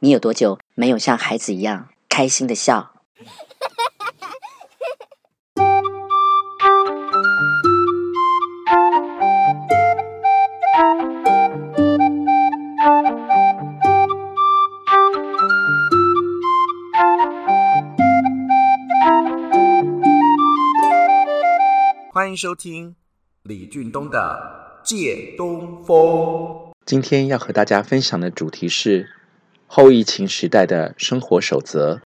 你有多久没有像孩子一样开心的笑？欢迎收听李俊东的《借东风》。今天要和大家分享的主题是。后疫情时代的生活守则。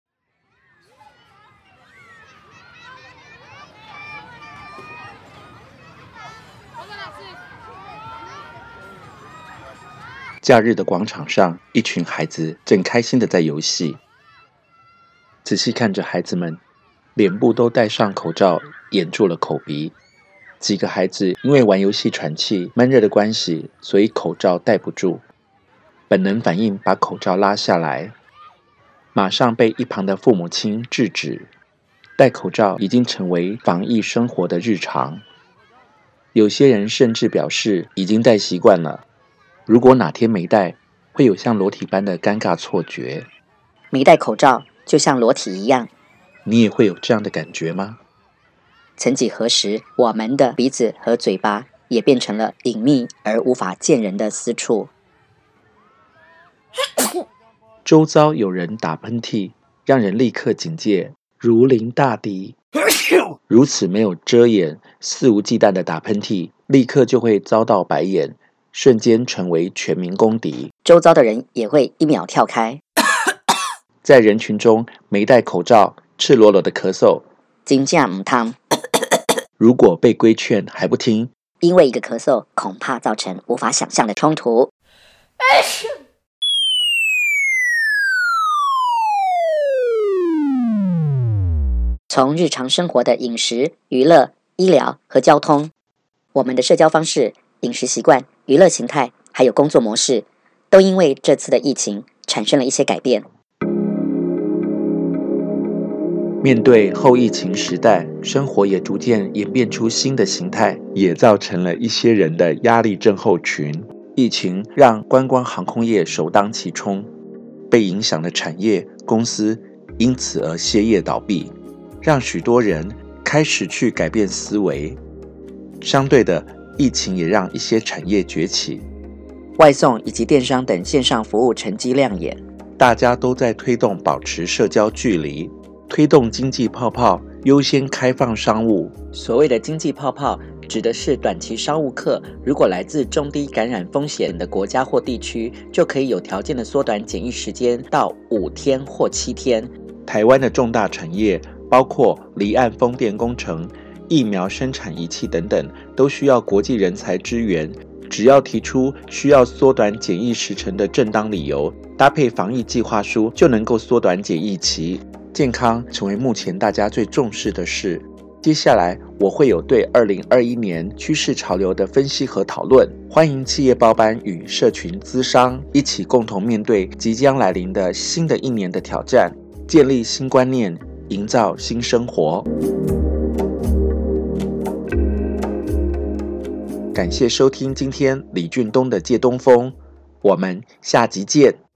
假日的广场上，一群孩子正开心的在游戏。仔细看着孩子们，脸部都戴上口罩，掩住了口鼻。几个孩子因为玩游戏喘气、闷热的关系，所以口罩戴不住。本能反应，把口罩拉下来，马上被一旁的父母亲制止。戴口罩已经成为防疫生活的日常，有些人甚至表示已经戴习惯了。如果哪天没戴，会有像裸体般的尴尬错觉。没戴口罩就像裸体一样，你也会有这样的感觉吗？曾几何时，我们的鼻子和嘴巴也变成了隐秘而无法见人的私处。周遭有人打喷嚏，让人立刻警戒，如临大敌。如此没有遮掩、肆无忌惮的打喷嚏，立刻就会遭到白眼，瞬间成为全民公敌。周遭的人也会一秒跳开。在人群中没戴口罩、赤裸裸的咳嗽，金价母汤。如果被规劝还不听，因为一个咳嗽，恐怕造成无法想象的冲突。从日常生活的饮食、娱乐、医疗和交通，我们的社交方式、饮食习惯、娱乐形态，还有工作模式，都因为这次的疫情产生了一些改变。面对后疫情时代，生活也逐渐演变出新的形态，也造成了一些人的压力症候群。疫情让观光航空业首当其冲，被影响的产业公司因此而歇业倒闭。让许多人开始去改变思维。相对的，疫情也让一些产业崛起，外送以及电商等线上服务成绩亮眼。大家都在推动保持社交距离，推动经济泡泡，优先开放商务。所谓的经济泡泡，指的是短期商务客，如果来自中低感染风险的国家或地区，就可以有条件的缩短检疫时间到五天或七天。台湾的重大产业。包括离岸风电工程、疫苗生产仪器等等，都需要国际人才支援。只要提出需要缩短检疫时程的正当理由，搭配防疫计划书，就能够缩短检疫期。健康成为目前大家最重视的事。接下来我会有对二零二一年趋势潮流的分析和讨论。欢迎企业包班与社群咨商一起共同面对即将来临的新的一年的挑战，建立新观念。营造新生活。感谢收听今天李俊东的借东风，我们下集见。